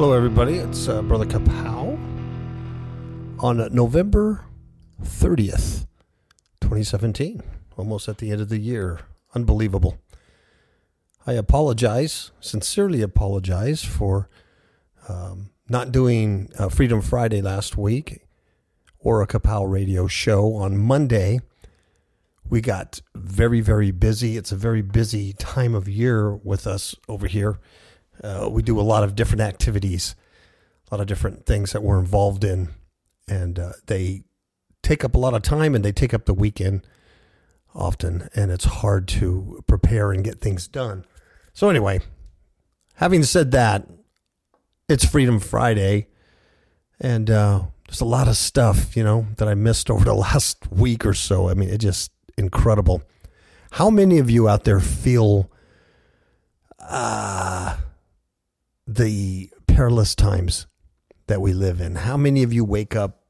Hello, everybody. It's uh, Brother Kapow on uh, November 30th, 2017. Almost at the end of the year. Unbelievable. I apologize, sincerely apologize for um, not doing uh, Freedom Friday last week or a Kapow radio show on Monday. We got very, very busy. It's a very busy time of year with us over here uh, we do a lot of different activities, a lot of different things that we're involved in, and uh, they take up a lot of time and they take up the weekend often, and it's hard to prepare and get things done. So, anyway, having said that, it's Freedom Friday, and uh, there's a lot of stuff, you know, that I missed over the last week or so. I mean, it's just incredible. How many of you out there feel uh, the perilous times that we live in. How many of you wake up,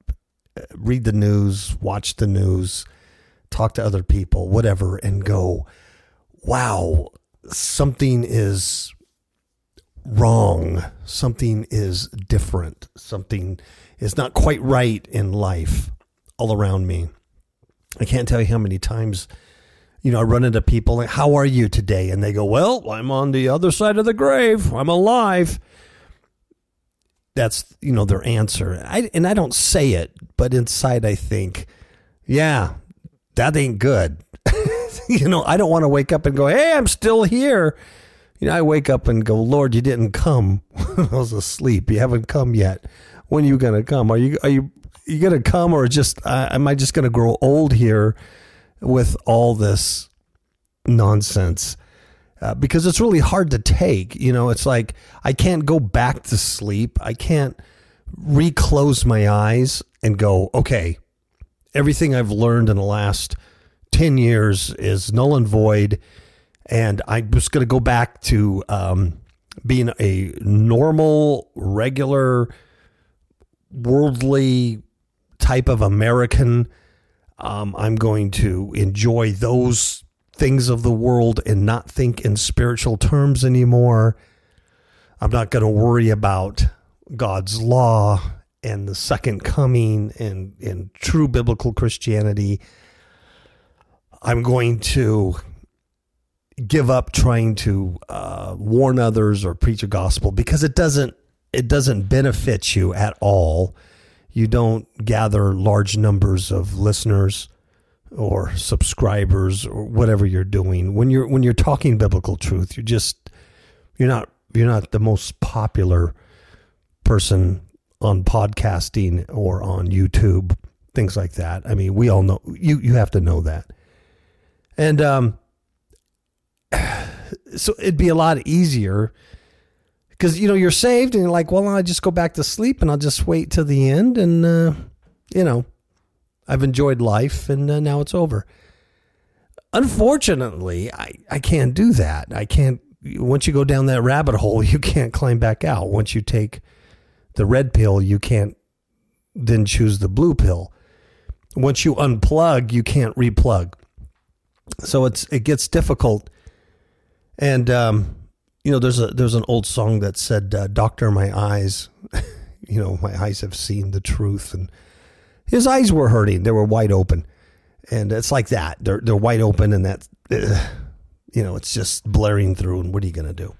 uh, read the news, watch the news, talk to other people, whatever, and go, wow, something is wrong. Something is different. Something is not quite right in life all around me. I can't tell you how many times you know, I run into people like, how are you today? And they go, well, I'm on the other side of the grave. I'm alive. That's, you know, their answer. I, and I don't say it, but inside I think, yeah, that ain't good. you know, I don't want to wake up and go, hey, I'm still here. You know, I wake up and go, Lord, you didn't come. I was asleep. You haven't come yet. When are you going to come? Are you, are you, you going to come or just, uh, am I just going to grow old here? With all this nonsense uh, because it's really hard to take. You know, it's like I can't go back to sleep. I can't reclose my eyes and go, okay, everything I've learned in the last 10 years is null and void. And I'm just going to go back to um, being a normal, regular, worldly type of American um, I'm going to enjoy those things of the world and not think in spiritual terms anymore. I'm not going to worry about God's law and the second coming and, and true biblical Christianity. I'm going to give up trying to uh, warn others or preach a gospel because it doesn't it doesn't benefit you at all you don't gather large numbers of listeners or subscribers or whatever you're doing. When you're when you're talking biblical truth you're just you're not you're not the most popular person on podcasting or on YouTube things like that. I mean we all know you you have to know that. And um so it'd be a lot easier because you know you're saved and you're like, well, I'll just go back to sleep and I'll just wait till the end, and uh, you know, I've enjoyed life and uh, now it's over. Unfortunately, I I can't do that. I can't. Once you go down that rabbit hole, you can't climb back out. Once you take the red pill, you can't then choose the blue pill. Once you unplug, you can't replug. So it's it gets difficult, and um, you know, there's a there's an old song that said, uh, "Doctor, my eyes, you know, my eyes have seen the truth," and his eyes were hurting; they were wide open, and it's like that. They're they're wide open, and that, uh, you know, it's just blaring through. And what are you going to do?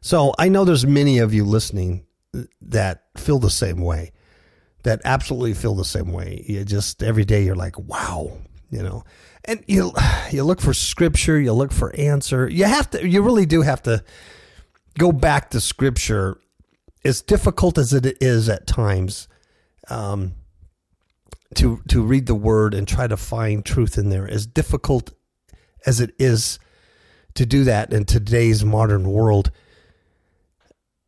So I know there's many of you listening that feel the same way. that absolutely feel the same way. You just every day you're like, wow, you know. And you you look for scripture, you look for answer. You have to you really do have to go back to scripture as difficult as it is at times. Um, to to read the word and try to find truth in there as difficult as it is to do that in today's modern world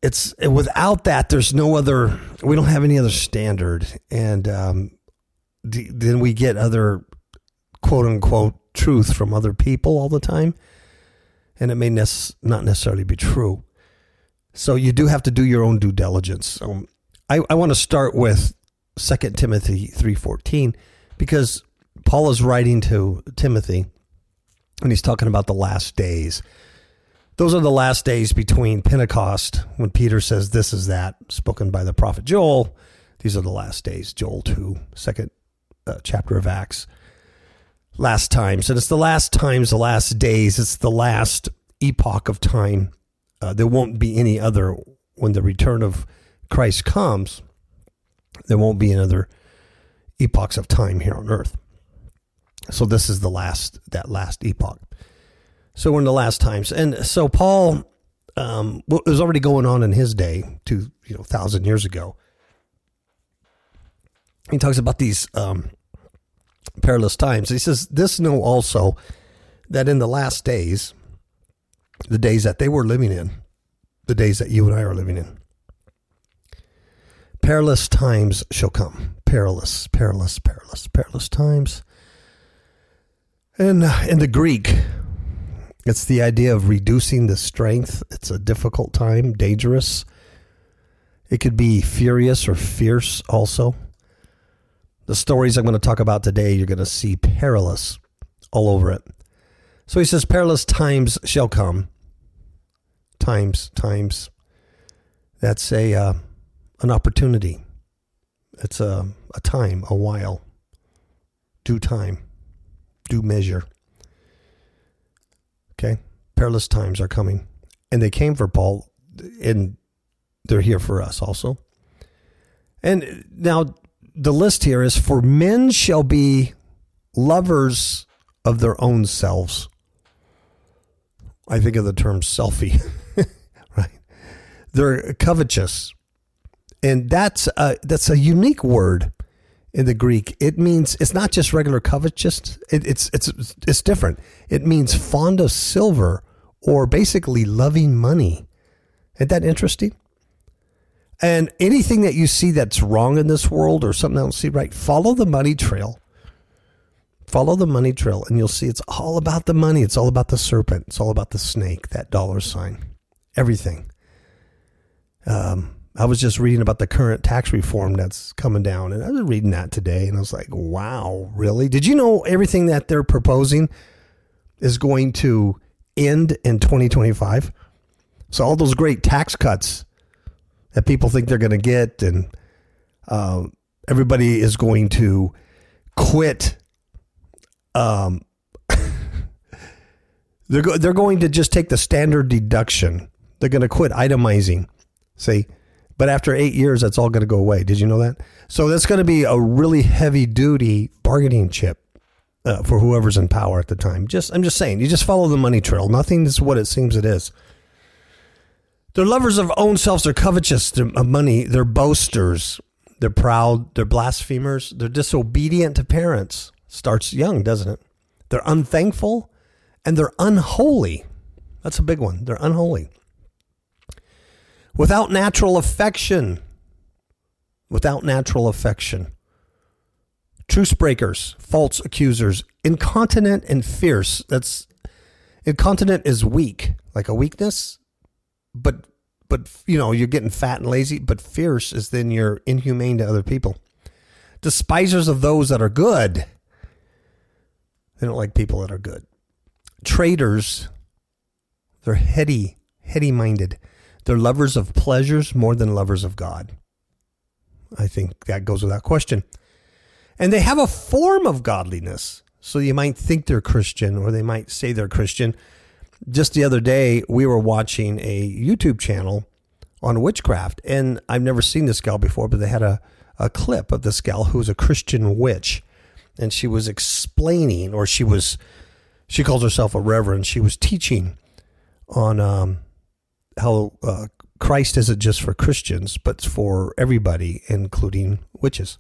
it's without that there's no other we don't have any other standard and um, then we get other quote unquote truth from other people all the time and it may not necessarily be true so you do have to do your own due diligence so i, I want to start with 2 timothy 3.14 because paul is writing to timothy and he's talking about the last days. Those are the last days between Pentecost, when Peter says, This is that, spoken by the prophet Joel. These are the last days, Joel 2, second uh, chapter of Acts. Last times. And it's the last times, the last days. It's the last epoch of time. Uh, there won't be any other, when the return of Christ comes, there won't be another epochs of time here on earth. So this is the last that last epoch. So we're in the last times, and so Paul um, was already going on in his day, two you know thousand years ago. He talks about these um, perilous times. He says, "This know also that in the last days, the days that they were living in, the days that you and I are living in, perilous times shall come. Perilous, perilous, perilous, perilous times." And uh, in the Greek, it's the idea of reducing the strength. It's a difficult time, dangerous. It could be furious or fierce also. The stories I'm going to talk about today, you're going to see perilous all over it. So he says, Perilous times shall come. Times, times. That's a uh, an opportunity. It's a, a time, a while, due time due measure. Okay? Perilous times are coming. And they came for Paul, and they're here for us also. And now the list here is for men shall be lovers of their own selves. I think of the term selfie, right? They're covetous. And that's a, that's a unique word in the Greek, it means it's not just regular covetous. It, it's it's it's different. It means fond of silver or basically loving money. Isn't that interesting? And anything that you see that's wrong in this world or something else see right, follow the money trail. Follow the money trail, and you'll see it's all about the money. It's all about the serpent. It's all about the snake, that dollar sign, everything. Um, I was just reading about the current tax reform that's coming down, and I was reading that today, and I was like, "Wow, really? Did you know everything that they're proposing is going to end in 2025? So all those great tax cuts that people think they're going to get, and uh, everybody is going to quit. Um, they're go- they're going to just take the standard deduction. They're going to quit itemizing. Say but after eight years, that's all going to go away. Did you know that? So that's going to be a really heavy duty bargaining chip uh, for whoever's in power at the time. Just I'm just saying, you just follow the money trail. Nothing is what it seems it is. They're lovers of own selves. They're covetous of uh, money. They're boasters. They're proud. They're blasphemers. They're disobedient to parents. Starts young, doesn't it? They're unthankful and they're unholy. That's a big one. They're unholy without natural affection. Without natural affection. Truce breakers, false accusers, incontinent and fierce. That's incontinent is weak, like a weakness, but but you know you're getting fat and lazy. But fierce is then you're inhumane to other people. Despisers of those that are good. They don't like people that are good. Traitors. They're heady, heady minded. They're lovers of pleasures more than lovers of God. I think that goes without question. And they have a form of godliness. So you might think they're Christian or they might say they're Christian. Just the other day, we were watching a YouTube channel on witchcraft, and I've never seen this gal before, but they had a, a clip of this gal who was a Christian witch, and she was explaining, or she was, she calls herself a reverend. She was teaching on um, how uh, Christ isn't just for Christians, but for everybody, including witches.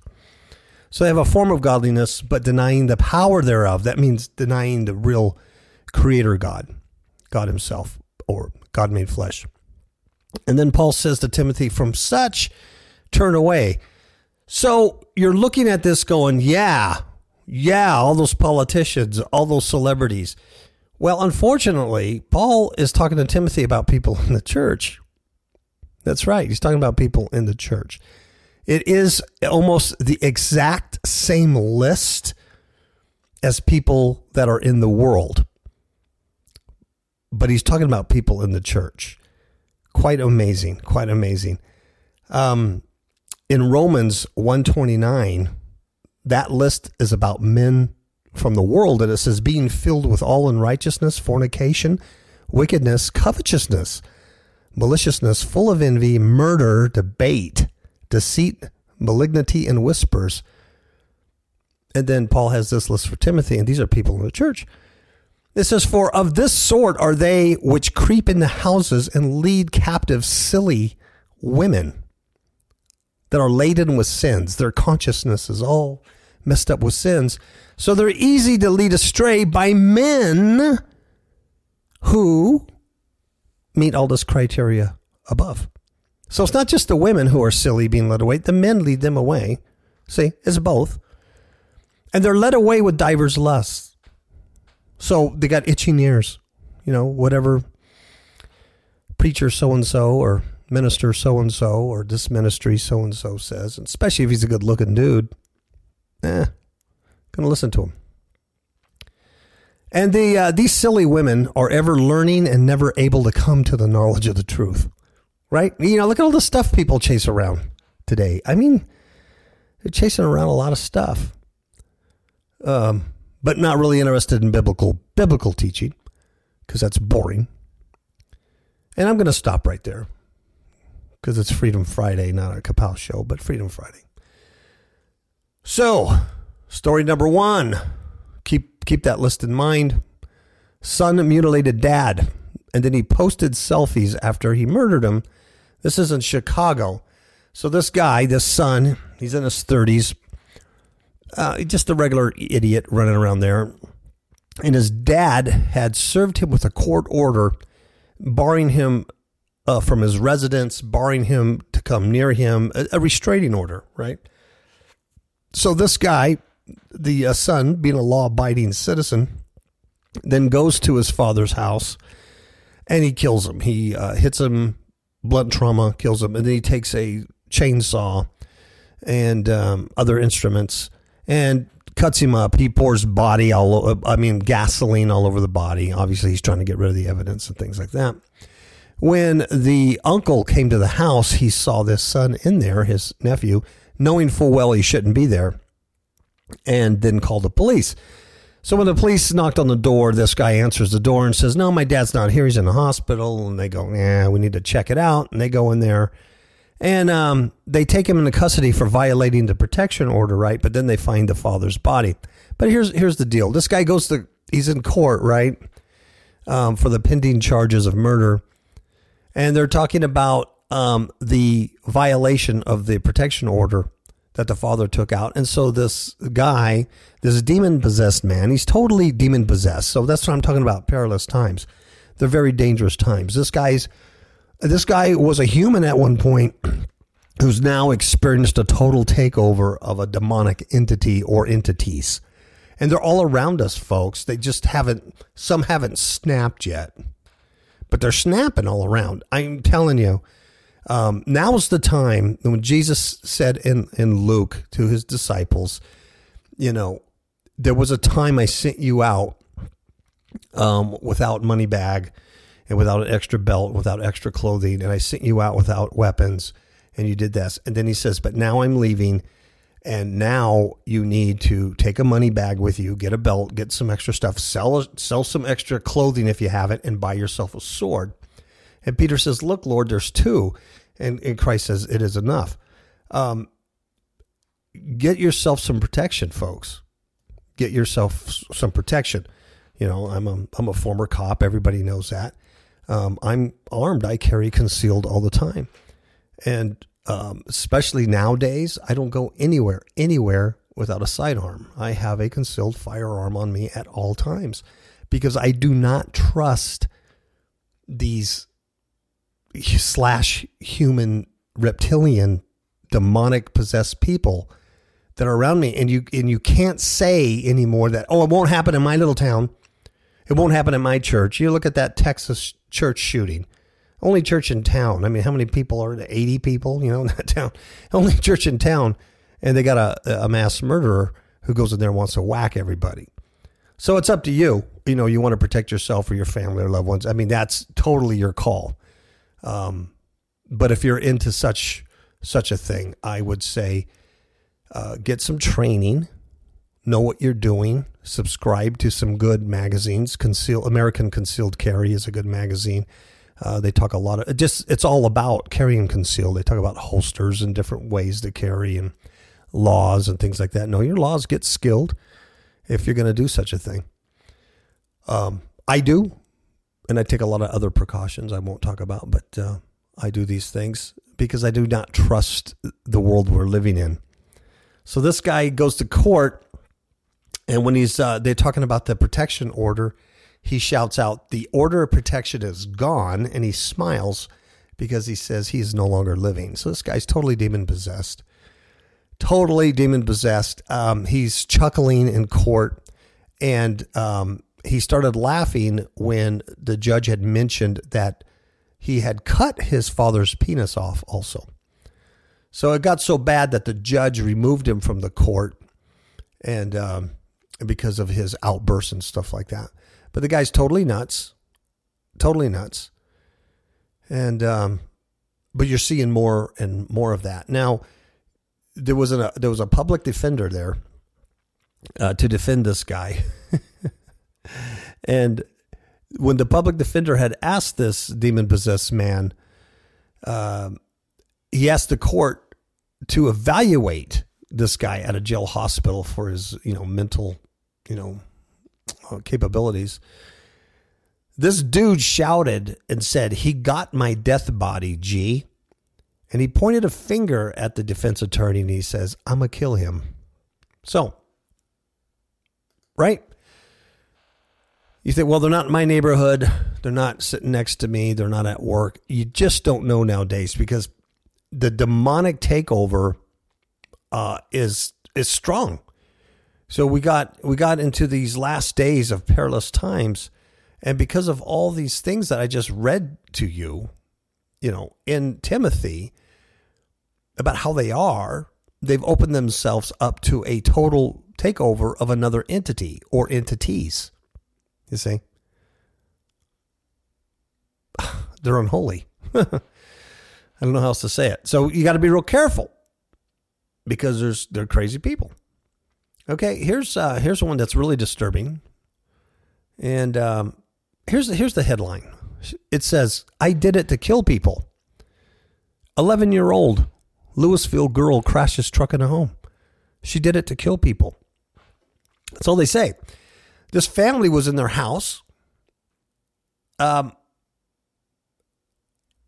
So they have a form of godliness, but denying the power thereof. That means denying the real creator God, God Himself, or God made flesh. And then Paul says to Timothy, From such turn away. So you're looking at this going, Yeah, yeah, all those politicians, all those celebrities. Well, unfortunately, Paul is talking to Timothy about people in the church. That's right. He's talking about people in the church. It is almost the exact same list as people that are in the world. But he's talking about people in the church. Quite amazing. Quite amazing. Um, in Romans 129, that list is about men from the world, and it says being filled with all unrighteousness, fornication, wickedness, covetousness, maliciousness, full of envy, murder, debate, deceit, malignity, and whispers. And then Paul has this list for Timothy, and these are people in the church. It says, For of this sort are they which creep into houses and lead captive silly women that are laden with sins. Their consciousness is all messed up with sins. So they're easy to lead astray by men who meet all this criteria above. So it's not just the women who are silly being led away, the men lead them away. See, it's both. And they're led away with divers lusts. So they got itching ears, you know, whatever preacher so and so or minister so and so or this ministry so and so says, and especially if he's a good looking dude, eh, gonna listen to him. And the uh, these silly women are ever learning and never able to come to the knowledge of the truth. Right? You know, look at all the stuff people chase around today. I mean, they're chasing around a lot of stuff. Um, but not really interested in biblical biblical teaching because that's boring. And I'm going to stop right there because it's Freedom Friday, not a Kapow show, but Freedom Friday. So, story number one keep keep that list in mind. Son mutilated dad, and then he posted selfies after he murdered him. This is in Chicago. So this guy, this son, he's in his thirties, uh, just a regular idiot running around there, and his dad had served him with a court order, barring him uh, from his residence, barring him to come near him, a, a restraining order, right? So this guy the uh, son, being a law abiding citizen, then goes to his father's house and he kills him. He uh, hits him, blunt trauma, kills him, and then he takes a chainsaw and um, other instruments and cuts him up. He pours body all over, I mean, gasoline all over the body. Obviously, he's trying to get rid of the evidence and things like that. When the uncle came to the house, he saw this son in there, his nephew, knowing full well he shouldn't be there and then called the police. So when the police knocked on the door, this guy answers the door and says, No, my dad's not here. He's in the hospital. And they go, Yeah, we need to check it out. And they go in there and um, they take him into custody for violating the protection order, right? But then they find the father's body. But here's here's the deal. This guy goes to he's in court, right? Um, for the pending charges of murder. And they're talking about um, the violation of the protection order that the father took out. And so this guy, this demon possessed man, he's totally demon possessed. So that's what I'm talking about perilous times. They're very dangerous times. This guy's this guy was a human at one point who's now experienced a total takeover of a demonic entity or entities. And they're all around us, folks. They just haven't some haven't snapped yet. But they're snapping all around. I'm telling you um, now's the time when Jesus said in, in Luke to his disciples, you know, there was a time I sent you out um, without money bag and without an extra belt, without extra clothing, and I sent you out without weapons, and you did this. And then he says, But now I'm leaving, and now you need to take a money bag with you, get a belt, get some extra stuff, sell sell some extra clothing if you have it, and buy yourself a sword. And Peter says, Look, Lord, there's two. And, and Christ says, It is enough. Um, get yourself some protection, folks. Get yourself some protection. You know, I'm a, I'm a former cop. Everybody knows that. Um, I'm armed. I carry concealed all the time. And um, especially nowadays, I don't go anywhere, anywhere without a sidearm. I have a concealed firearm on me at all times because I do not trust these slash human reptilian demonic possessed people that are around me and you and you can't say anymore that oh it won't happen in my little town it won't happen in my church you look at that texas church shooting. Only church in town. I mean how many people are there? 80 people you know in that town. Only church in town and they got a, a mass murderer who goes in there and wants to whack everybody. So it's up to you. You know you want to protect yourself or your family or loved ones. I mean that's totally your call. Um, but if you're into such such a thing i would say uh, get some training, know what you're doing, subscribe to some good magazines. Conceal American Concealed Carry is a good magazine. Uh, they talk a lot of just it's all about carrying concealed. They talk about holsters and different ways to carry and laws and things like that. Know your laws. Get skilled if you're going to do such a thing. Um, I do, and I take a lot of other precautions I won't talk about, but uh, I do these things because I do not trust the world we're living in. So this guy goes to court, and when he's uh, they're talking about the protection order, he shouts out, "The order of protection is gone," and he smiles because he says he's no longer living. So this guy's totally demon possessed, totally demon possessed. Um, he's chuckling in court, and um, he started laughing when the judge had mentioned that he had cut his father's penis off also. So it got so bad that the judge removed him from the court, and um, because of his outbursts and stuff like that. But the guy's totally nuts, totally nuts, and um, but you're seeing more and more of that now. There was a there was a public defender there uh, to defend this guy, and when the public defender had asked this demon possessed man, uh, he asked the court to evaluate this guy at a jail hospital for his, you know, mental, you know, uh, capabilities. This dude shouted and said, "He got my death body, G." And he pointed a finger at the defense attorney and he says, "I'm gonna kill him." So, right? You think, well, they're not in my neighborhood. They're not sitting next to me. They're not at work. You just don't know nowadays because the demonic takeover uh, is is strong. So we got we got into these last days of perilous times, and because of all these things that I just read to you, you know, in Timothy about how they are, they've opened themselves up to a total takeover of another entity or entities. You see, they're unholy. I don't know how else to say it. So you got to be real careful because there's they're crazy people. Okay, here's uh, here's one that's really disturbing, and um, here's the, here's the headline. It says, "I did it to kill people." Eleven year old Louisville girl crashes truck in a home. She did it to kill people. That's all they say. This family was in their house. Um,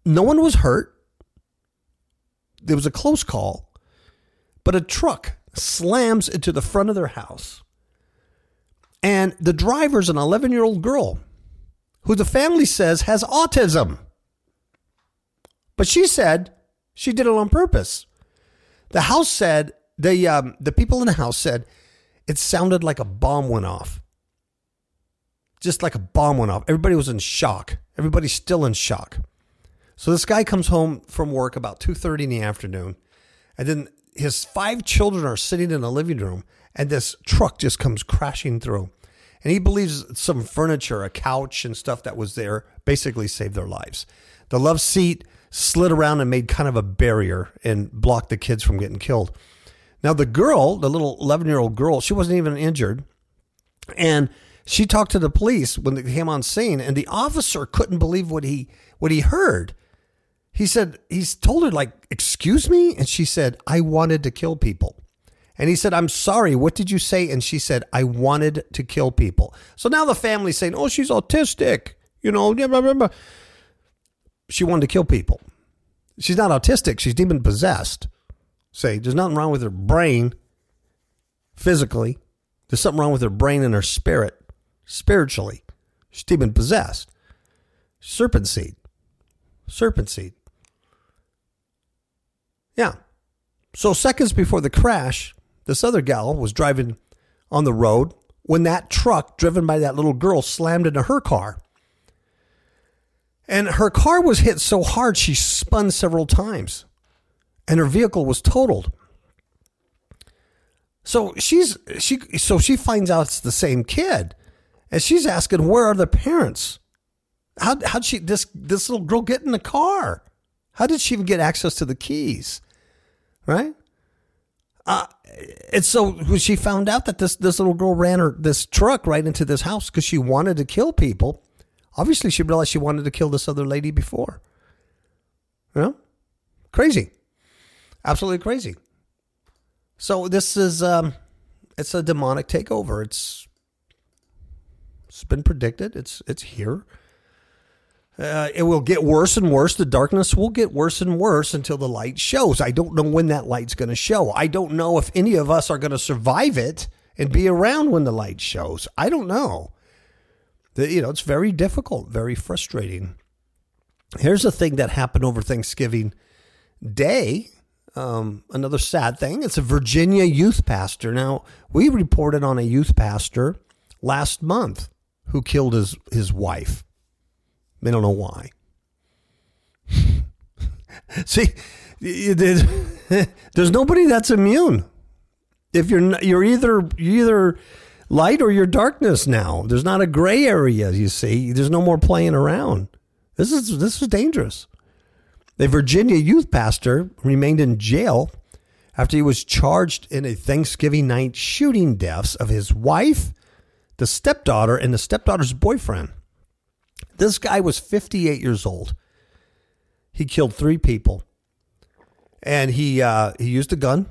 no one was hurt there was a close call, but a truck slams into the front of their house. And the driver's an 11 year old girl who the family says has autism. But she said she did it on purpose. The house said, the, um, the people in the house said it sounded like a bomb went off. Just like a bomb went off. Everybody was in shock. Everybody's still in shock. So this guy comes home from work about 2:30 in the afternoon, and then his five children are sitting in a living room, and this truck just comes crashing through. And he believes some furniture, a couch and stuff that was there basically saved their lives. The love seat slid around and made kind of a barrier and blocked the kids from getting killed. Now the girl, the little 11-year-old girl, she wasn't even injured. And she talked to the police when they came on scene and the officer couldn't believe what he what he heard he said, he's told her, like, excuse me? And she said, I wanted to kill people. And he said, I'm sorry, what did you say? And she said, I wanted to kill people. So now the family's saying, oh, she's autistic. You know, blah, blah. she wanted to kill people. She's not autistic, she's demon possessed. Say, there's nothing wrong with her brain physically. There's something wrong with her brain and her spirit spiritually. She's demon possessed. Serpent seed. Serpent seed. Yeah. So seconds before the crash, this other gal was driving on the road when that truck driven by that little girl slammed into her car. And her car was hit so hard she spun several times and her vehicle was totaled. So she's she so she finds out it's the same kid and she's asking where are the parents? How how'd she this this little girl get in the car? How did she even get access to the keys? Right? Uh, and so she found out that this this little girl ran her this truck right into this house because she wanted to kill people, obviously she realized she wanted to kill this other lady before. You know, crazy, absolutely crazy. So this is um, it's a demonic takeover. It's it's been predicted. It's it's here. Uh, it will get worse and worse. The darkness will get worse and worse until the light shows. I don't know when that light's going to show. I don't know if any of us are going to survive it and be around when the light shows. I don't know. The, you know, it's very difficult, very frustrating. Here's a thing that happened over Thanksgiving Day. Um, another sad thing. It's a Virginia youth pastor. Now, we reported on a youth pastor last month who killed his, his wife. They don't know why. See, there's, nobody that's immune. If you're you're either you're either light or you're darkness now. There's not a gray area. You see, there's no more playing around. This is this is dangerous. A Virginia youth pastor remained in jail after he was charged in a Thanksgiving night shooting deaths of his wife, the stepdaughter, and the stepdaughter's boyfriend. This guy was 58 years old. He killed three people, and he uh, he used a gun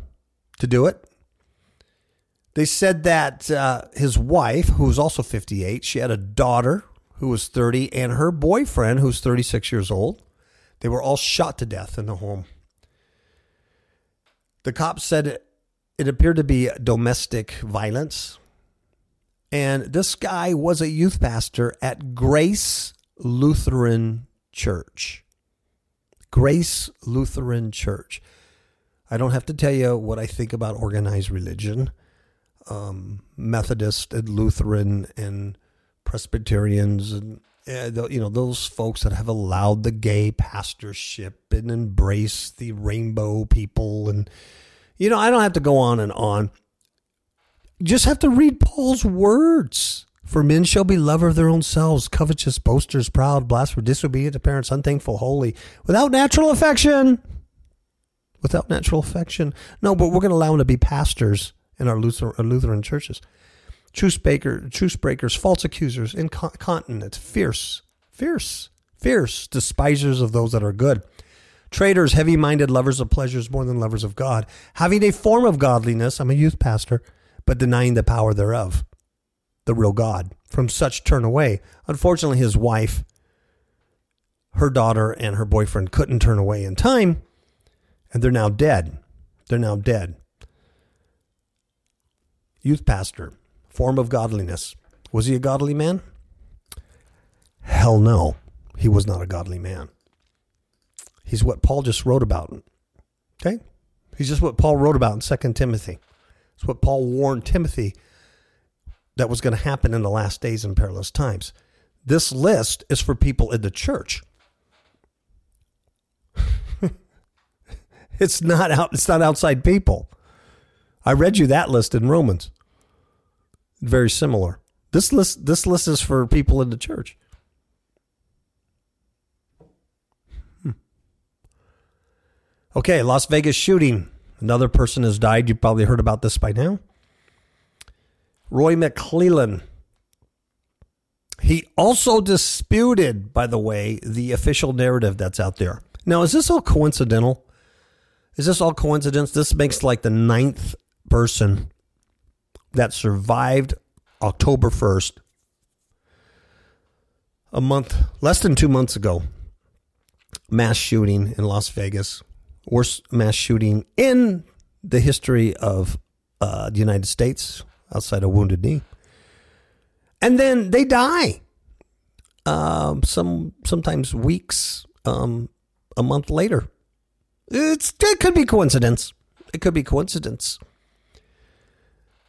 to do it. They said that uh, his wife, who was also 58, she had a daughter who was 30, and her boyfriend, who's 36 years old. They were all shot to death in the home. The cops said it, it appeared to be domestic violence. And this guy was a youth pastor at Grace Lutheran Church. Grace Lutheran Church. I don't have to tell you what I think about organized religion, um, Methodist and Lutheran and Presbyterians and uh, you know those folks that have allowed the gay pastorship and embrace the rainbow people and you know I don't have to go on and on. Just have to read Paul's words. For men shall be lover of their own selves, covetous, boasters, proud, blasphemous, disobedient to parents, unthankful, holy, without natural affection. Without natural affection. No, but we're going to allow them to be pastors in our uh, Lutheran churches. Truce, breaker, truce breakers, false accusers, incontinent, fierce, fierce, fierce, despisers of those that are good. Traitors, heavy minded, lovers of pleasures more than lovers of God, having a form of godliness, I'm a youth pastor, but denying the power thereof the real God. From such turn away. Unfortunately, his wife, her daughter, and her boyfriend couldn't turn away in time, and they're now dead. They're now dead. Youth pastor, form of godliness. Was he a godly man? Hell no. He was not a godly man. He's what Paul just wrote about. Okay? He's just what Paul wrote about in Second Timothy. It's what Paul warned Timothy that was going to happen in the last days and perilous times. This list is for people in the church. it's not out it's not outside people. I read you that list in Romans. Very similar. This list this list is for people in the church. Hmm. Okay, Las Vegas shooting. Another person has died. You probably heard about this by now. Roy McClellan. He also disputed, by the way, the official narrative that's out there. Now, is this all coincidental? Is this all coincidence? This makes like the ninth person that survived October 1st, a month, less than two months ago, mass shooting in Las Vegas, worst mass shooting in the history of uh, the United States outside of Wounded Knee. And then they die. Um, some sometimes weeks, um, a month later. It's it could be coincidence. It could be coincidence.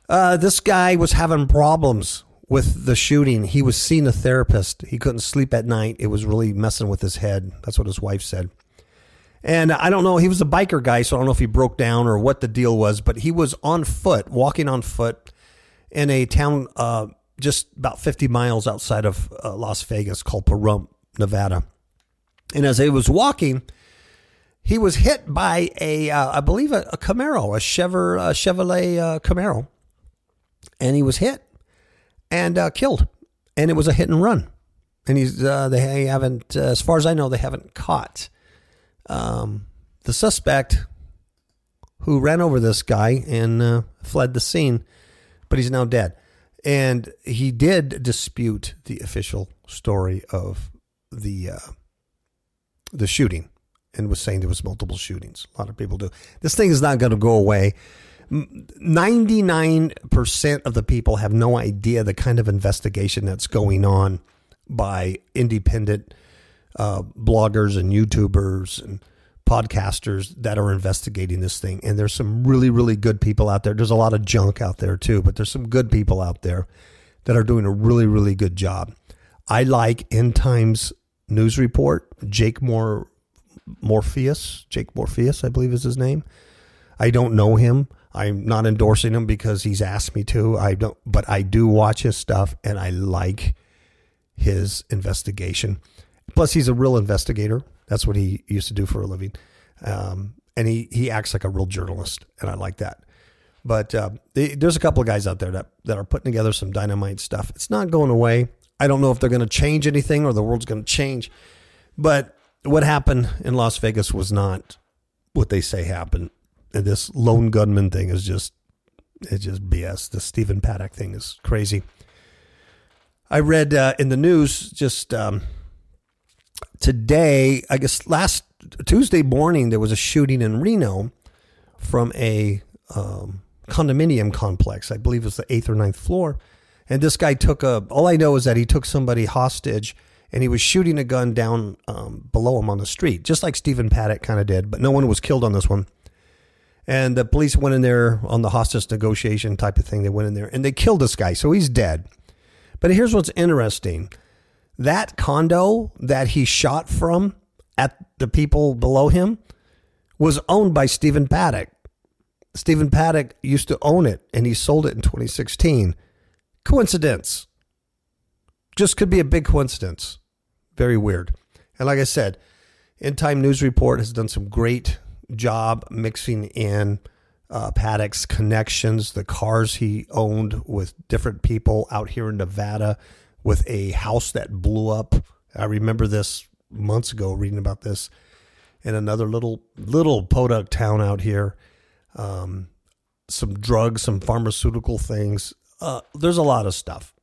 Uh, this guy was having problems with the shooting. He was seeing a therapist. He couldn't sleep at night. It was really messing with his head. That's what his wife said. And I don't know, he was a biker guy, so I don't know if he broke down or what the deal was, but he was on foot, walking on foot in a town uh, just about 50 miles outside of uh, Las Vegas called Pahrump, Nevada. And as he was walking, he was hit by a, uh, I believe, a, a Camaro, a, Chevrolet, a Chevrolet uh, Camaro, and he was hit and uh, killed. And it was a hit and run. And he's uh, they haven't, uh, as far as I know, they haven't caught um, the suspect who ran over this guy and uh, fled the scene, but he's now dead. And he did dispute the official story of the uh, the shooting and was saying there was multiple shootings. A lot of people do. This thing is not going to go away. 99% of the people have no idea the kind of investigation that's going on by independent uh, bloggers and YouTubers and podcasters that are investigating this thing. And there's some really, really good people out there. There's a lot of junk out there too, but there's some good people out there that are doing a really, really good job. I like End Times News Report, Jake Moore, Morpheus, Jake Morpheus, I believe is his name. I don't know him. I'm not endorsing him because he's asked me to. I don't, but I do watch his stuff and I like his investigation. Plus, he's a real investigator. That's what he used to do for a living. Um, and he, he acts like a real journalist, and I like that. But uh, they, there's a couple of guys out there that, that are putting together some dynamite stuff. It's not going away. I don't know if they're going to change anything or the world's going to change. But what happened in Las Vegas was not what they say happened. And this lone gunman thing is just, it's just BS. The Stephen Paddock thing is crazy. I read uh, in the news just um, today, I guess last Tuesday morning, there was a shooting in Reno from a um, condominium complex. I believe it was the eighth or ninth floor. And this guy took a, all I know is that he took somebody hostage and he was shooting a gun down um, below him on the street, just like Stephen Paddock kind of did, but no one was killed on this one. And the police went in there on the hostage negotiation type of thing. They went in there and they killed this guy. So he's dead. But here's what's interesting that condo that he shot from at the people below him was owned by Stephen Paddock. Stephen Paddock used to own it and he sold it in 2016. Coincidence. Just could be a big coincidence. Very weird. And like I said, End Time News Report has done some great job mixing in uh, Paddock's connections, the cars he owned with different people out here in Nevada, with a house that blew up. I remember this months ago reading about this in another little little podunk town out here. Um, some drugs, some pharmaceutical things. Uh, there's a lot of stuff.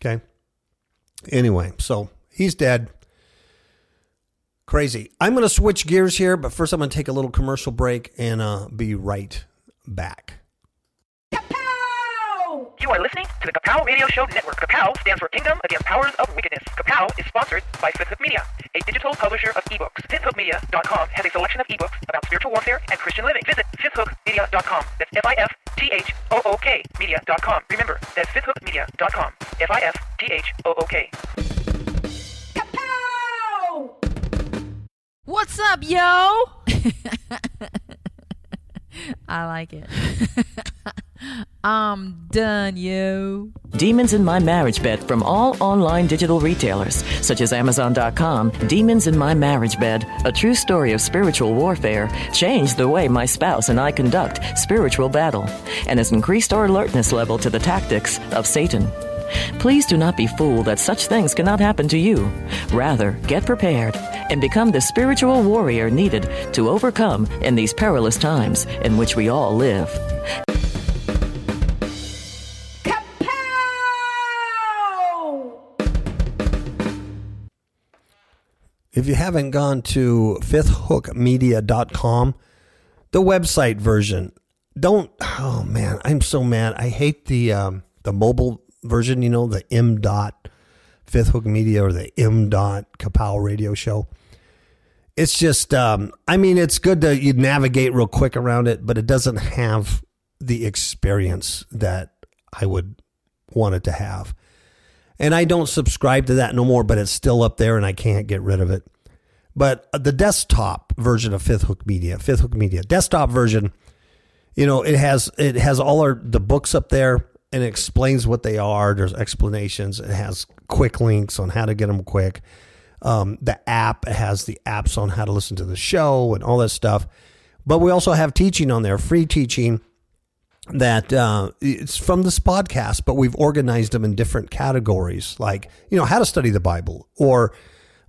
Okay. Anyway, so he's dead. Crazy. I'm going to switch gears here, but first I'm going to take a little commercial break and uh, be right back. You are listening to the Kapow Radio Show Network. Kapow stands for Kingdom Against Powers of Wickedness. Kapow is sponsored by Fifth Hook Media, a digital publisher of ebooks. FifthHookMedia.com has a selection of ebooks about spiritual warfare and Christian living. Visit FifthHookMedia.com. That's F-I-F-T-H-O-O-K Media.com. Remember, that's FifthHookMedia.com. F-I-F-T-H-O-O-K. Kapow! What's up, yo? I like it. I'm done, you. Demons in My Marriage Bed from all online digital retailers, such as Amazon.com. Demons in My Marriage Bed, a true story of spiritual warfare, changed the way my spouse and I conduct spiritual battle and has increased our alertness level to the tactics of Satan. Please do not be fooled that such things cannot happen to you. Rather, get prepared and become the spiritual warrior needed to overcome in these perilous times in which we all live. If you haven't gone to fifthhookmedia.com, the website version, don't, oh man, I'm so mad. I hate the, um, the mobile version, you know, the M dot Fifth Hook Media or the M dot Kapow radio show. It's just, um, I mean, it's good to you navigate real quick around it, but it doesn't have the experience that I would want it to have. And I don't subscribe to that no more, but it's still up there and I can't get rid of it. But the desktop version of Fifth Hook Media, Fifth Hook Media, desktop version, you know, it has it has all our the books up there and it explains what they are. There's explanations. It has quick links on how to get them quick. Um, the app has the apps on how to listen to the show and all that stuff. But we also have teaching on there, free teaching that uh, it's from this podcast, but we've organized them in different categories, like you know how to study the Bible or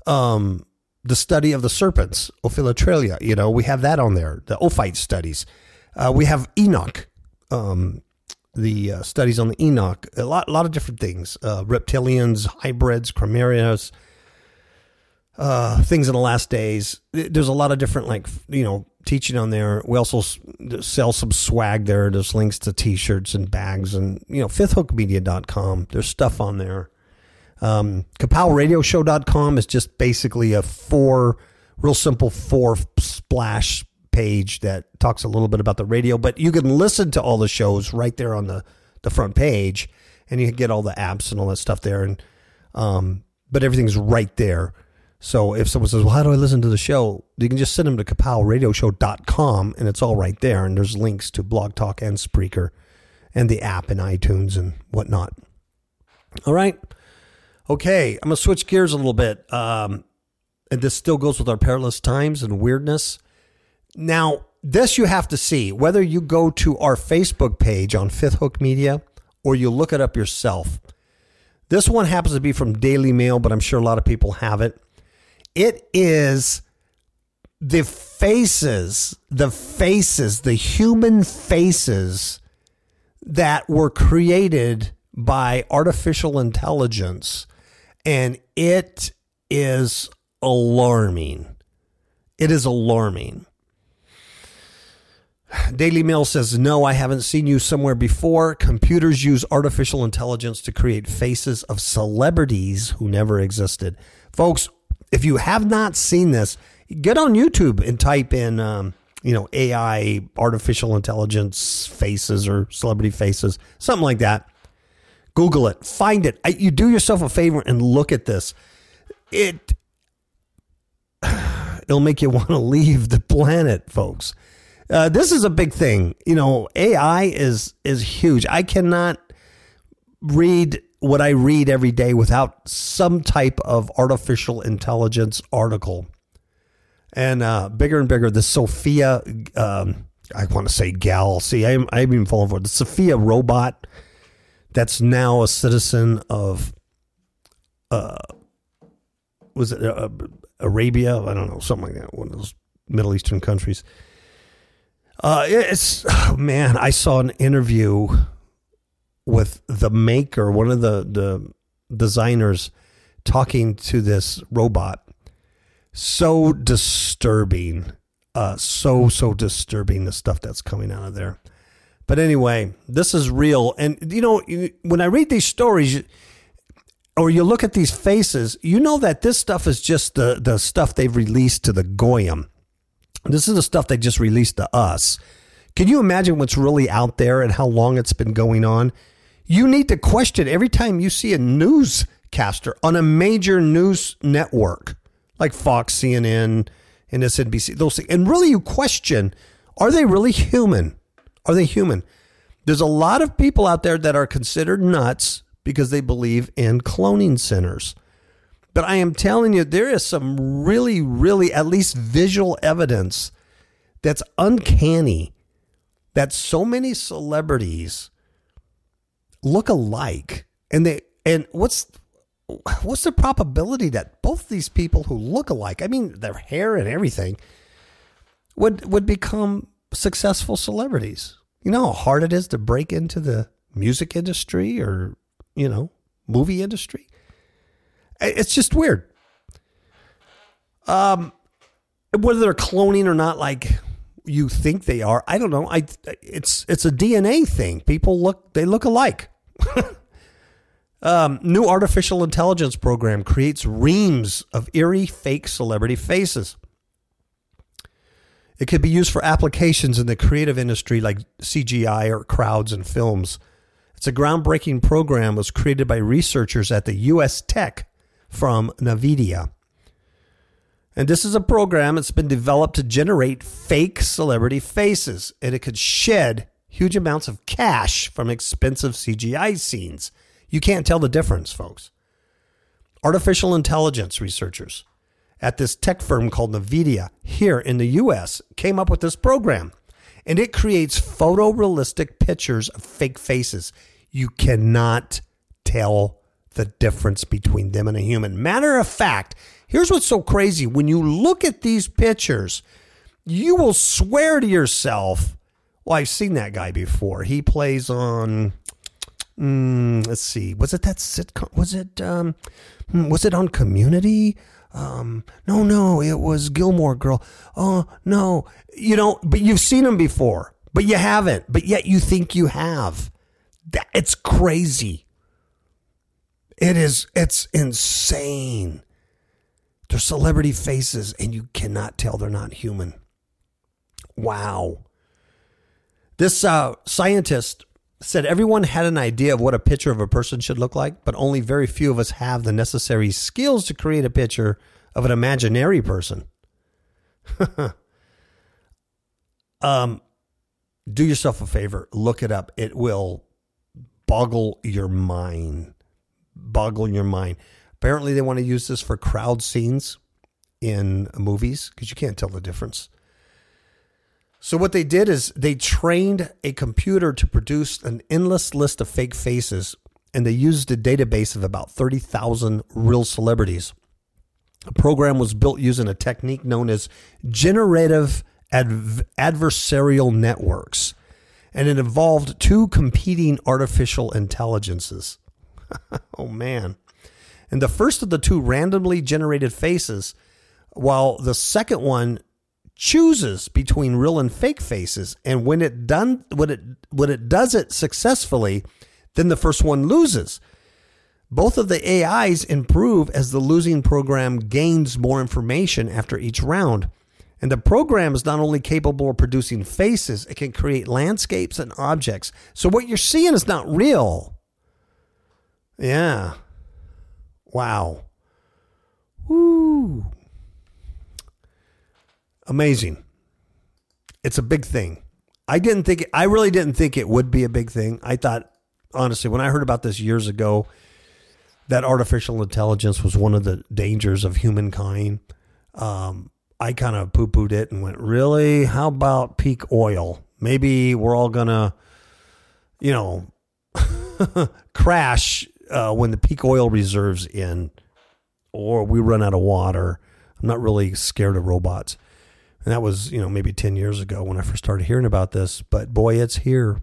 um, the study of the serpents, Ophiolatreia. You know we have that on there. The Ophite studies. Uh, we have Enoch, um, the uh, studies on the Enoch. A lot, a lot of different things: uh, reptilians, hybrids, chimerias, uh, things in the last days. There's a lot of different, like, you know, teaching on there. We also sell some swag there. There's links to t shirts and bags and, you know, fifthhookmedia.com. There's stuff on there. Um, KapowRadioshow.com is just basically a four, real simple four splash page that talks a little bit about the radio, but you can listen to all the shows right there on the, the front page and you can get all the apps and all that stuff there. And, um, but everything's right there. So if someone says, well, how do I listen to the show? You can just send them to kapowradioshow.com and it's all right there. And there's links to Blog Talk and Spreaker and the app and iTunes and whatnot. All right. Okay. I'm going to switch gears a little bit. Um, and this still goes with our perilous times and weirdness. Now, this you have to see whether you go to our Facebook page on Fifth Hook Media or you look it up yourself. This one happens to be from Daily Mail, but I'm sure a lot of people have it. It is the faces, the faces, the human faces that were created by artificial intelligence. And it is alarming. It is alarming. Daily Mail says, No, I haven't seen you somewhere before. Computers use artificial intelligence to create faces of celebrities who never existed. Folks, if you have not seen this, get on YouTube and type in, um, you know, AI, artificial intelligence faces or celebrity faces, something like that. Google it, find it. I, you do yourself a favor and look at this. It it'll make you want to leave the planet, folks. Uh, this is a big thing. You know, AI is is huge. I cannot read what I read every day without some type of artificial intelligence article. And uh, bigger and bigger, the Sophia, um, I want to say gal. See, I'm, I'm even falling for it. The Sophia robot that's now a citizen of, uh, was it uh, Arabia? I don't know, something like that. One of those Middle Eastern countries. Uh, it's oh man, I saw an interview with the maker, one of the the designers, talking to this robot. So disturbing, uh, so so disturbing the stuff that's coming out of there. But anyway, this is real, and you know when I read these stories. Or you look at these faces, you know that this stuff is just the, the stuff they've released to the Goyim. This is the stuff they just released to us. Can you imagine what's really out there and how long it's been going on? You need to question every time you see a newscaster on a major news network like Fox, CNN, and SNBC. Those things, and really you question: Are they really human? Are they human? There's a lot of people out there that are considered nuts because they believe in cloning centers. But I am telling you, there is some really, really, at least visual evidence that's uncanny that so many celebrities look alike. And they and what's what's the probability that both these people who look alike, I mean their hair and everything, would would become successful celebrities? You know how hard it is to break into the music industry or, you know, movie industry? It's just weird. Um, whether they're cloning or not like you think they are i don't know i it's it's a dna thing people look they look alike um, new artificial intelligence program creates reams of eerie fake celebrity faces. It could be used for applications in the creative industry like cgi or crowds and films. It's a groundbreaking program was created by researchers at the us tech from nvidia. And this is a program that's been developed to generate fake celebrity faces, and it could shed huge amounts of cash from expensive CGI scenes. You can't tell the difference, folks. Artificial intelligence researchers at this tech firm called NVIDIA here in the US came up with this program, and it creates photorealistic pictures of fake faces. You cannot tell the difference between them and a human. Matter of fact, here's what's so crazy. When you look at these pictures, you will swear to yourself, well, I've seen that guy before. He plays on mm, let's see. Was it that sitcom? Was it um hmm, was it on community? Um no, no, it was Gilmore Girl. Oh, no. You know, but you've seen him before, but you haven't. But yet you think you have. That, it's crazy. It is it's insane. They're celebrity faces and you cannot tell they're not human. Wow. This uh, scientist said everyone had an idea of what a picture of a person should look like, but only very few of us have the necessary skills to create a picture of an imaginary person. um, do yourself a favor, look it up. It will boggle your mind. Boggle your mind. Apparently, they want to use this for crowd scenes in movies because you can't tell the difference. So what they did is they trained a computer to produce an endless list of fake faces, and they used a database of about 30,000 real celebrities. The program was built using a technique known as generative adv- adversarial networks, and it involved two competing artificial intelligences. oh man. And the first of the two randomly generated faces, while the second one chooses between real and fake faces and when it done when it when it does it successfully then the first one loses. Both of the ais improve as the losing program gains more information after each round. And the program is not only capable of producing faces it can create landscapes and objects. So what you're seeing is not real. Yeah. Wow. Woo amazing. It's a big thing. I didn't think I really didn't think it would be a big thing. I thought honestly when I heard about this years ago that artificial intelligence was one of the dangers of humankind. Um, I kind of poo pooed it and went, really? How about peak oil? Maybe we're all gonna, you know, crash uh, when the peak oil reserves in, or we run out of water. I'm not really scared of robots. And that was, you know, maybe 10 years ago when I first started hearing about this. But boy, it's here.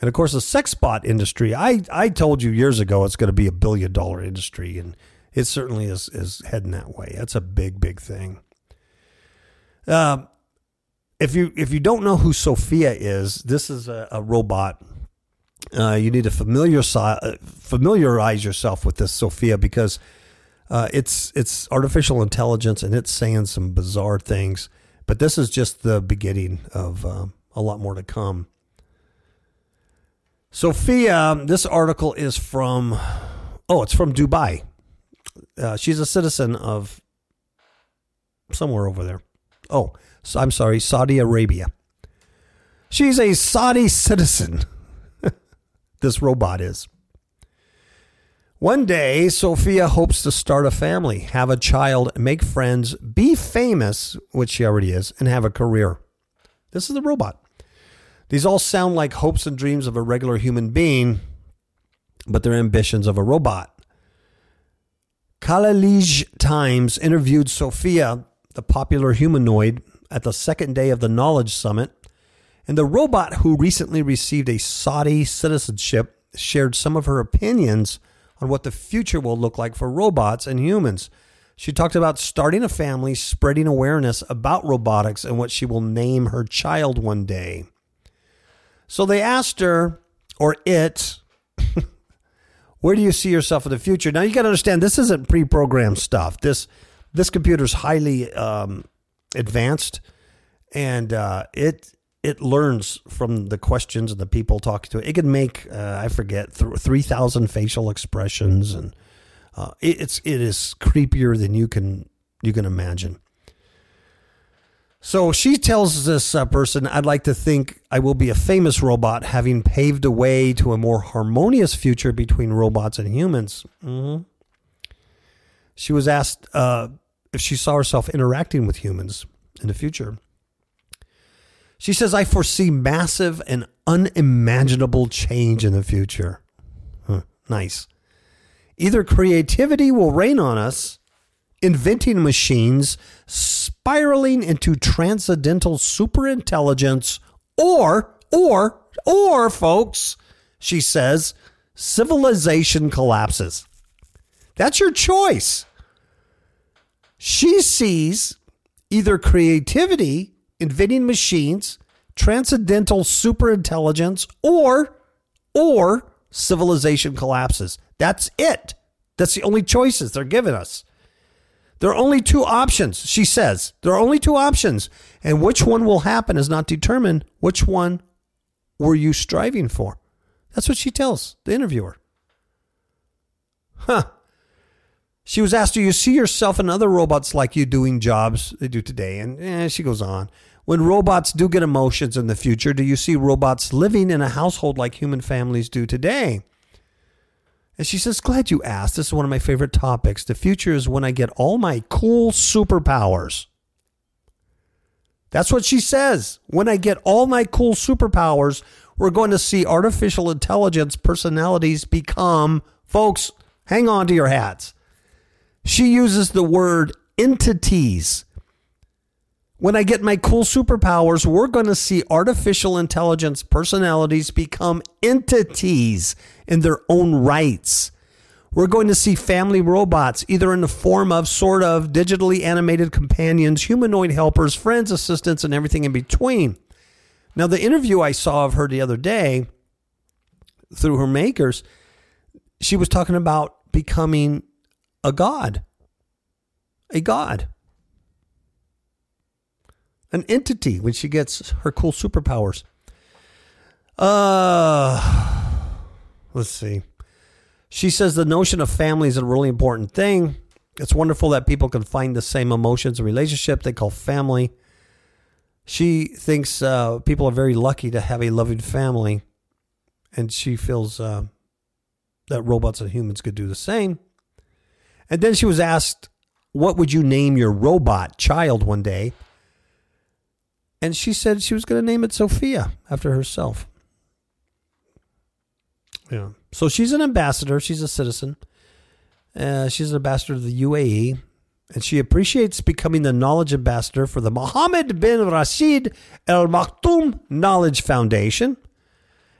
And of course, the sex bot industry, I, I told you years ago it's going to be a billion dollar industry. And it certainly is, is heading that way. That's a big, big thing. Um, if you if you don't know who Sophia is, this is a, a robot. Uh, you need to familiar, familiarize yourself with this Sophia because uh, it's it's artificial intelligence and it's saying some bizarre things. But this is just the beginning of uh, a lot more to come. Sophia, this article is from, oh, it's from Dubai. Uh, she's a citizen of somewhere over there. Oh, so I'm sorry, Saudi Arabia. She's a Saudi citizen. this robot is. One day, Sophia hopes to start a family, have a child, make friends, be famous, which she already is, and have a career. This is the robot. These all sound like hopes and dreams of a regular human being, but they're ambitions of a robot. Khaleej Times interviewed Sophia, the popular humanoid, at the second day of the Knowledge Summit, and the robot who recently received a Saudi citizenship shared some of her opinions on what the future will look like for robots and humans. She talked about starting a family, spreading awareness about robotics, and what she will name her child one day. So they asked her, or it, where do you see yourself in the future? Now you got to understand this isn't pre-programmed stuff. This this computer's highly um, advanced, and uh, it it learns from the questions and the people talking to it. It can make uh, I forget th- three thousand facial expressions, and uh, it, it's it is creepier than you can you can imagine. So she tells this uh, person, I'd like to think I will be a famous robot, having paved a way to a more harmonious future between robots and humans. Mm-hmm. She was asked uh, if she saw herself interacting with humans in the future. She says, I foresee massive and unimaginable change in the future. Huh, nice. Either creativity will rain on us, inventing machines, spiraling into transcendental superintelligence, or, or, or, folks, she says, civilization collapses. That's your choice. She sees either creativity, inventing machines, transcendental superintelligence, or, or civilization collapses. That's it. That's the only choices they're giving us. There are only two options, she says. There are only two options. And which one will happen is not determined. Which one were you striving for? That's what she tells the interviewer. Huh. She was asked, Do you see yourself and other robots like you doing jobs they do today? And eh, she goes on. When robots do get emotions in the future, do you see robots living in a household like human families do today? And she says, Glad you asked. This is one of my favorite topics. The future is when I get all my cool superpowers. That's what she says. When I get all my cool superpowers, we're going to see artificial intelligence personalities become, folks, hang on to your hats. She uses the word entities. When I get my cool superpowers, we're going to see artificial intelligence personalities become entities in their own rights. We're going to see family robots, either in the form of sort of digitally animated companions, humanoid helpers, friends, assistants, and everything in between. Now, the interview I saw of her the other day through her makers, she was talking about becoming a god. A god. An entity when she gets her cool superpowers. Uh let's see. She says the notion of family is a really important thing. It's wonderful that people can find the same emotions and relationship they call family. She thinks uh, people are very lucky to have a loving family, and she feels uh, that robots and humans could do the same. And then she was asked, What would you name your robot child one day? And she said she was going to name it Sophia after herself. Yeah. So she's an ambassador. She's a citizen. Uh, she's an ambassador to the UAE. And she appreciates becoming the knowledge ambassador for the Mohammed bin Rashid Al Maktoum Knowledge Foundation.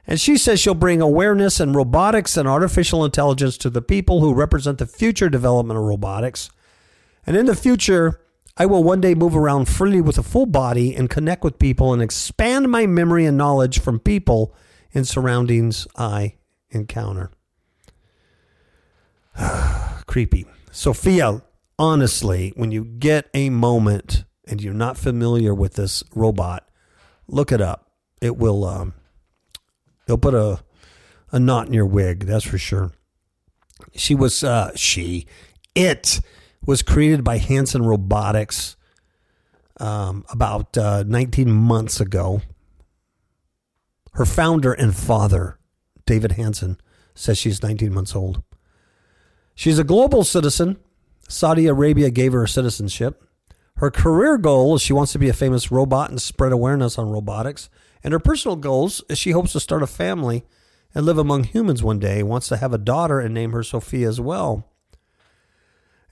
And she says she'll bring awareness and robotics and artificial intelligence to the people who represent the future development of robotics. And in the future, I will one day move around freely with a full body and connect with people and expand my memory and knowledge from people and surroundings I encounter. Creepy. Sophia, honestly, when you get a moment and you're not familiar with this robot, look it up. It will um, it'll put a a knot in your wig, that's for sure. She was uh, she it was created by Hanson Robotics um, about uh, 19 months ago. Her founder and father, David Hanson, says she's 19 months old. She's a global citizen. Saudi Arabia gave her citizenship. Her career goal is she wants to be a famous robot and spread awareness on robotics. And her personal goals is she hopes to start a family and live among humans one day. Wants to have a daughter and name her Sophia as well.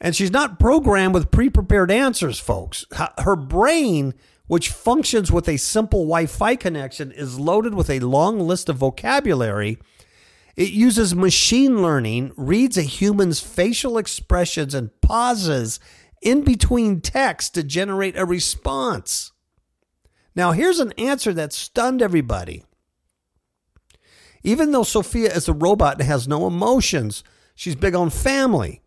And she's not programmed with pre prepared answers, folks. Her brain, which functions with a simple Wi Fi connection, is loaded with a long list of vocabulary. It uses machine learning, reads a human's facial expressions and pauses in between text to generate a response. Now, here's an answer that stunned everybody. Even though Sophia is a robot and has no emotions, she's big on family.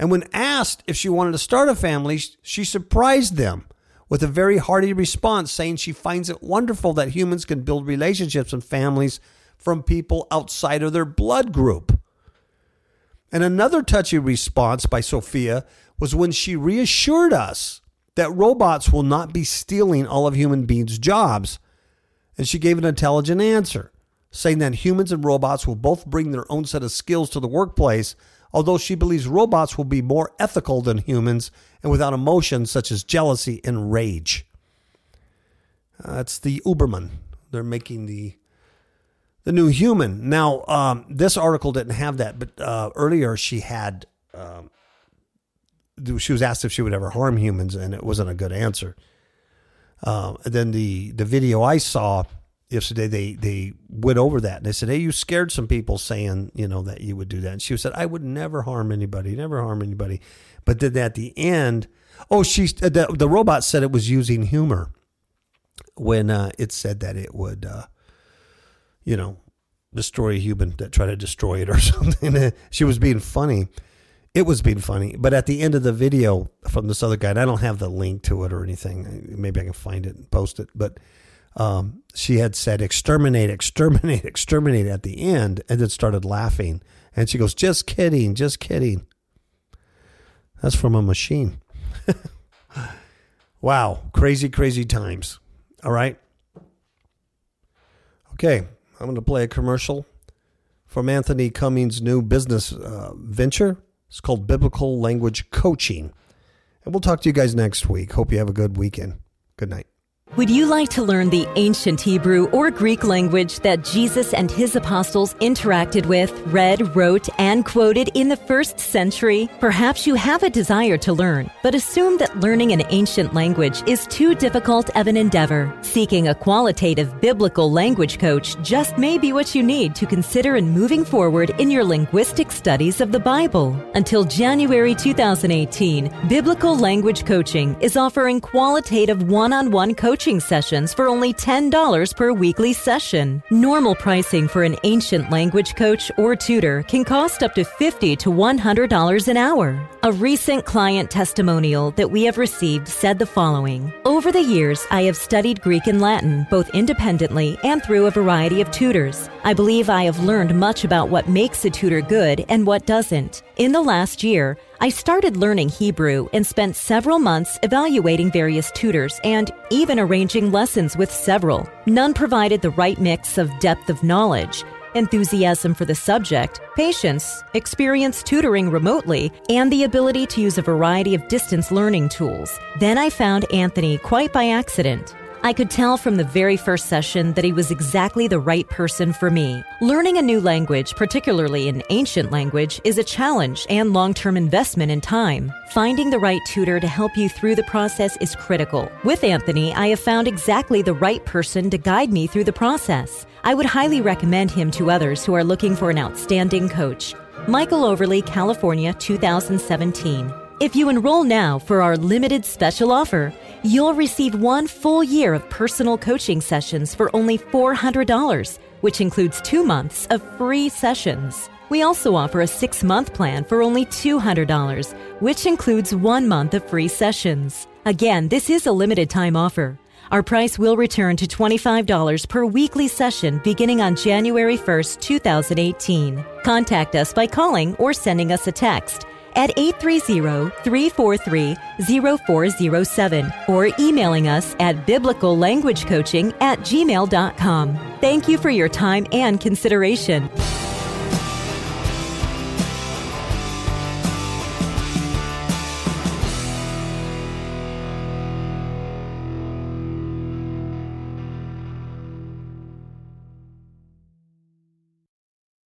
And when asked if she wanted to start a family, she surprised them with a very hearty response saying she finds it wonderful that humans can build relationships and families from people outside of their blood group. And another touchy response by Sophia was when she reassured us that robots will not be stealing all of human beings' jobs. And she gave an intelligent answer, saying that humans and robots will both bring their own set of skills to the workplace, although she believes robots will be more ethical than humans and without emotions such as jealousy and rage. Uh, that's the Uberman. They're making the the new human. Now, um, this article didn't have that, but uh, earlier she had. Um, she was asked if she would ever harm humans, and it wasn't a good answer. Uh, then the the video I saw yesterday, they they went over that and they said, "Hey, you scared some people saying you know that you would do that." And she said, "I would never harm anybody, never harm anybody." But then at the end, oh, she the the robot said it was using humor when uh, it said that it would. Uh, you know, destroy a human that tried to destroy it or something. she was being funny. It was being funny. But at the end of the video from this other guy, I don't have the link to it or anything. Maybe I can find it and post it. But um, she had said, exterminate, exterminate, exterminate at the end, and then started laughing. And she goes, just kidding, just kidding. That's from a machine. wow. Crazy, crazy times. All right. Okay. I'm going to play a commercial from Anthony Cummings' new business uh, venture. It's called Biblical Language Coaching. And we'll talk to you guys next week. Hope you have a good weekend. Good night. Would you like to learn the ancient Hebrew or Greek language that Jesus and his apostles interacted with, read, wrote, and quoted in the first century? Perhaps you have a desire to learn, but assume that learning an ancient language is too difficult of an endeavor. Seeking a qualitative biblical language coach just may be what you need to consider in moving forward in your linguistic studies of the Bible. Until January 2018, Biblical Language Coaching is offering qualitative one on one coaching coaching sessions for only $10 per weekly session. Normal pricing for an ancient language coach or tutor can cost up to 50 to $100 an hour. A recent client testimonial that we have received said the following Over the years, I have studied Greek and Latin both independently and through a variety of tutors. I believe I have learned much about what makes a tutor good and what doesn't. In the last year, I started learning Hebrew and spent several months evaluating various tutors and even arranging lessons with several. None provided the right mix of depth of knowledge, enthusiasm for the subject, patience, experience tutoring remotely, and the ability to use a variety of distance learning tools. Then I found Anthony quite by accident. I could tell from the very first session that he was exactly the right person for me. Learning a new language, particularly an ancient language, is a challenge and long term investment in time. Finding the right tutor to help you through the process is critical. With Anthony, I have found exactly the right person to guide me through the process. I would highly recommend him to others who are looking for an outstanding coach. Michael Overly, California, 2017. If you enroll now for our limited special offer, you'll receive one full year of personal coaching sessions for only $400, which includes two months of free sessions. We also offer a six month plan for only $200, which includes one month of free sessions. Again, this is a limited time offer. Our price will return to $25 per weekly session beginning on January 1st, 2018. Contact us by calling or sending us a text at 830-343-0407 or emailing us at biblicallanguagecoaching at gmail.com. Thank you for your time and consideration.